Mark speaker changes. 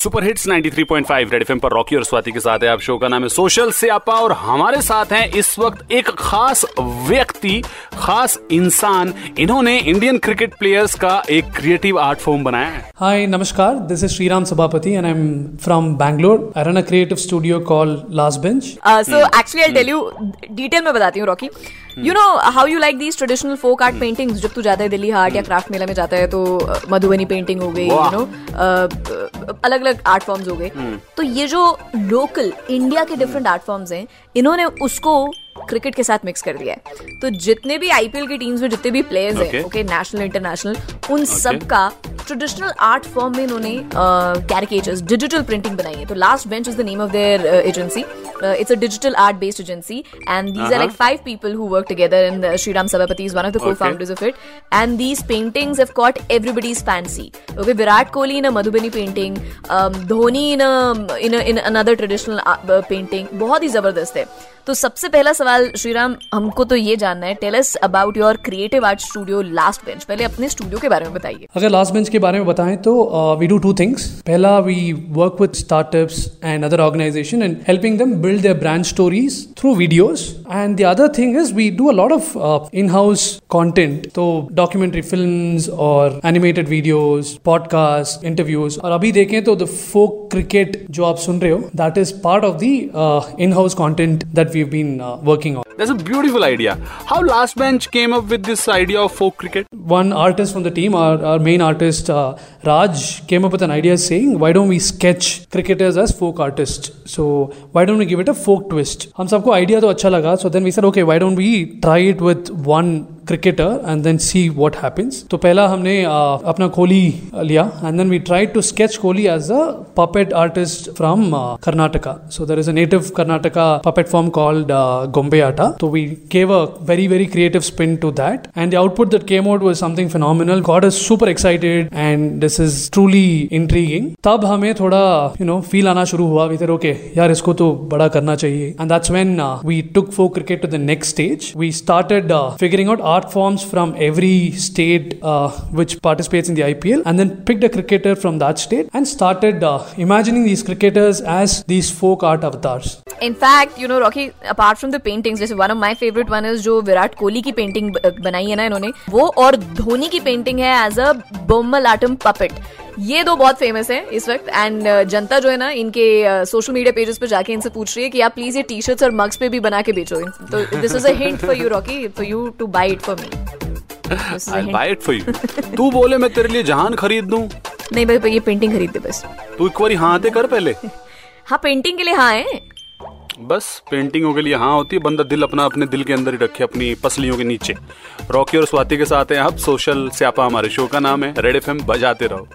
Speaker 1: Super hits 93.5 red FM पर रॉकी और स्वाति के साथ है आप शो का नाम है सोशल से आपा और हमारे साथ हैं इस वक्त एक खास व्यक्ति खास इंसान इन्होंने इंडियन क्रिकेट प्लेयर्स का एक क्रिएटिव आर्ट फॉर्म बनाया है
Speaker 2: Hi, Namaskar. This is Sriram Sabapati and I'm from Bangalore. I run a creative studio called Last Bench.
Speaker 3: Uh, so actually, I'll tell you detail में बताती हूँ Rocky you know how you like these traditional folk art paintings जब तू जाता है दिल्ली हार्ट या craft mela में जाता है तो मधुबनी पेंटिंग हो गई यू नो अलग अलग आर्ट फॉर्म्स हो गए। तो ये जो लोकल इंडिया के डिफरेंट आर्ट फॉर्म्स हैं इन्होंने उसको क्रिकेट के साथ मिक्स कर दिया है। तो जितने भी आईपीएल की टीम्स में जितने भी प्लेयर्स हैं ओके नेशनल इंटरनेशनल उन सब का ट्रेडिशनल आर्ट फॉर्म में इन्होंने कैरिकेचर्स डिजिटल प्रिंटिंग बनाई है। तो last bench is the name of their agency it's a digital art based agency and these are like five people who work together in Shri Sabhapati is one of the co of it and these paintings have caught everybody's fancy okay Virat Kohli in a Madhubani painting Dhoni in in in another traditional painting बहुत ही ज़बरदस्त है। तो सबसे पहला सवाल श्रीराम हमको तो ये जानना है tell us about your creative art studio last bench पहले अपने स्टूडियो के बारे में बताइए।
Speaker 2: अगर लास्ट बेंच के बारे में बताएँ तो वी डू टू थिंग्स पहला we work with startups and other organisation and helping them build their brand stories through videos and the other thing is we do a lot of in house content तो documentary films और animated videos podcast interviews और अभी देखें तो the folk cricket जो आप सुन रहे हो that is part of the in house content that we been working on
Speaker 1: That's a beautiful idea. How Last Bench came up with this idea of folk cricket?
Speaker 2: one artist from the team, our, our main artist uh, Raj, came up with an idea saying, why don't we sketch cricketers as folk artists? So why don't we give it a folk twist? हम सबको idea तो अच्छा लगा, so then we said, okay, why don't we try it with one cricketer and then see what happens. तो पहला हमने uh, अपना कोहली लिया and then we tried to sketch Kohli as a puppet artist from uh, Karnataka. So there is a native Karnataka puppet form called uh, Gombeata. So we gave a very very creative spin to that and the output that came out was something phenomenal. Got us super excited and this is truly intriguing. तब हमें थोड़ा you know feel आना शुरू हुआ we said okay यार इसको तो बड़ा करना चाहिए and that's when uh, we took folk cricket to the next stage. We started uh, figuring out art forms from every state uh, which participates in the IPL and then picked a cricketer from that state and started uh, imagining these cricketers as these folk art avatars.
Speaker 3: In fact you know Rocky apart from the paintings जैसे one of my favourite one is जो विराट कोहली की painting बनाई है ना इन्होंने वो और धोनी की पेंटिंग है as a Bommalattam puppet ये दो बहुत फ़ेमस है इस वक्त एंड जनता जो है ना इनके सोशल मीडिया पेजेस पे जाके इनसे पूछ रही है कि आप प्लीज़ ये टी शर्ट्स और मग्स पे भी बना के बेचो। तो this is a hint for you Rocky for you to buy it for
Speaker 1: me buy it for you. तू बोले मैं तेरे लिए जहान खरीद दूँ।
Speaker 3: नहीं भाई ये पेंटिंग खरीद दे बस।
Speaker 1: तू एक बार हाँ कर पहले।
Speaker 3: हाँ पेंटिंग के लिए हाँ है।
Speaker 1: बस पेंटिंगों के लिए हाँ होती है बंदा दिल अपना अपने दिल के अंदर ही रखे अपनी पसलियों के नीचे। रॉकी और स्वाति के साथ हैं आप सोशल स्यापा हमारे शो का नाम है रेड एफ़ बजाते रहो।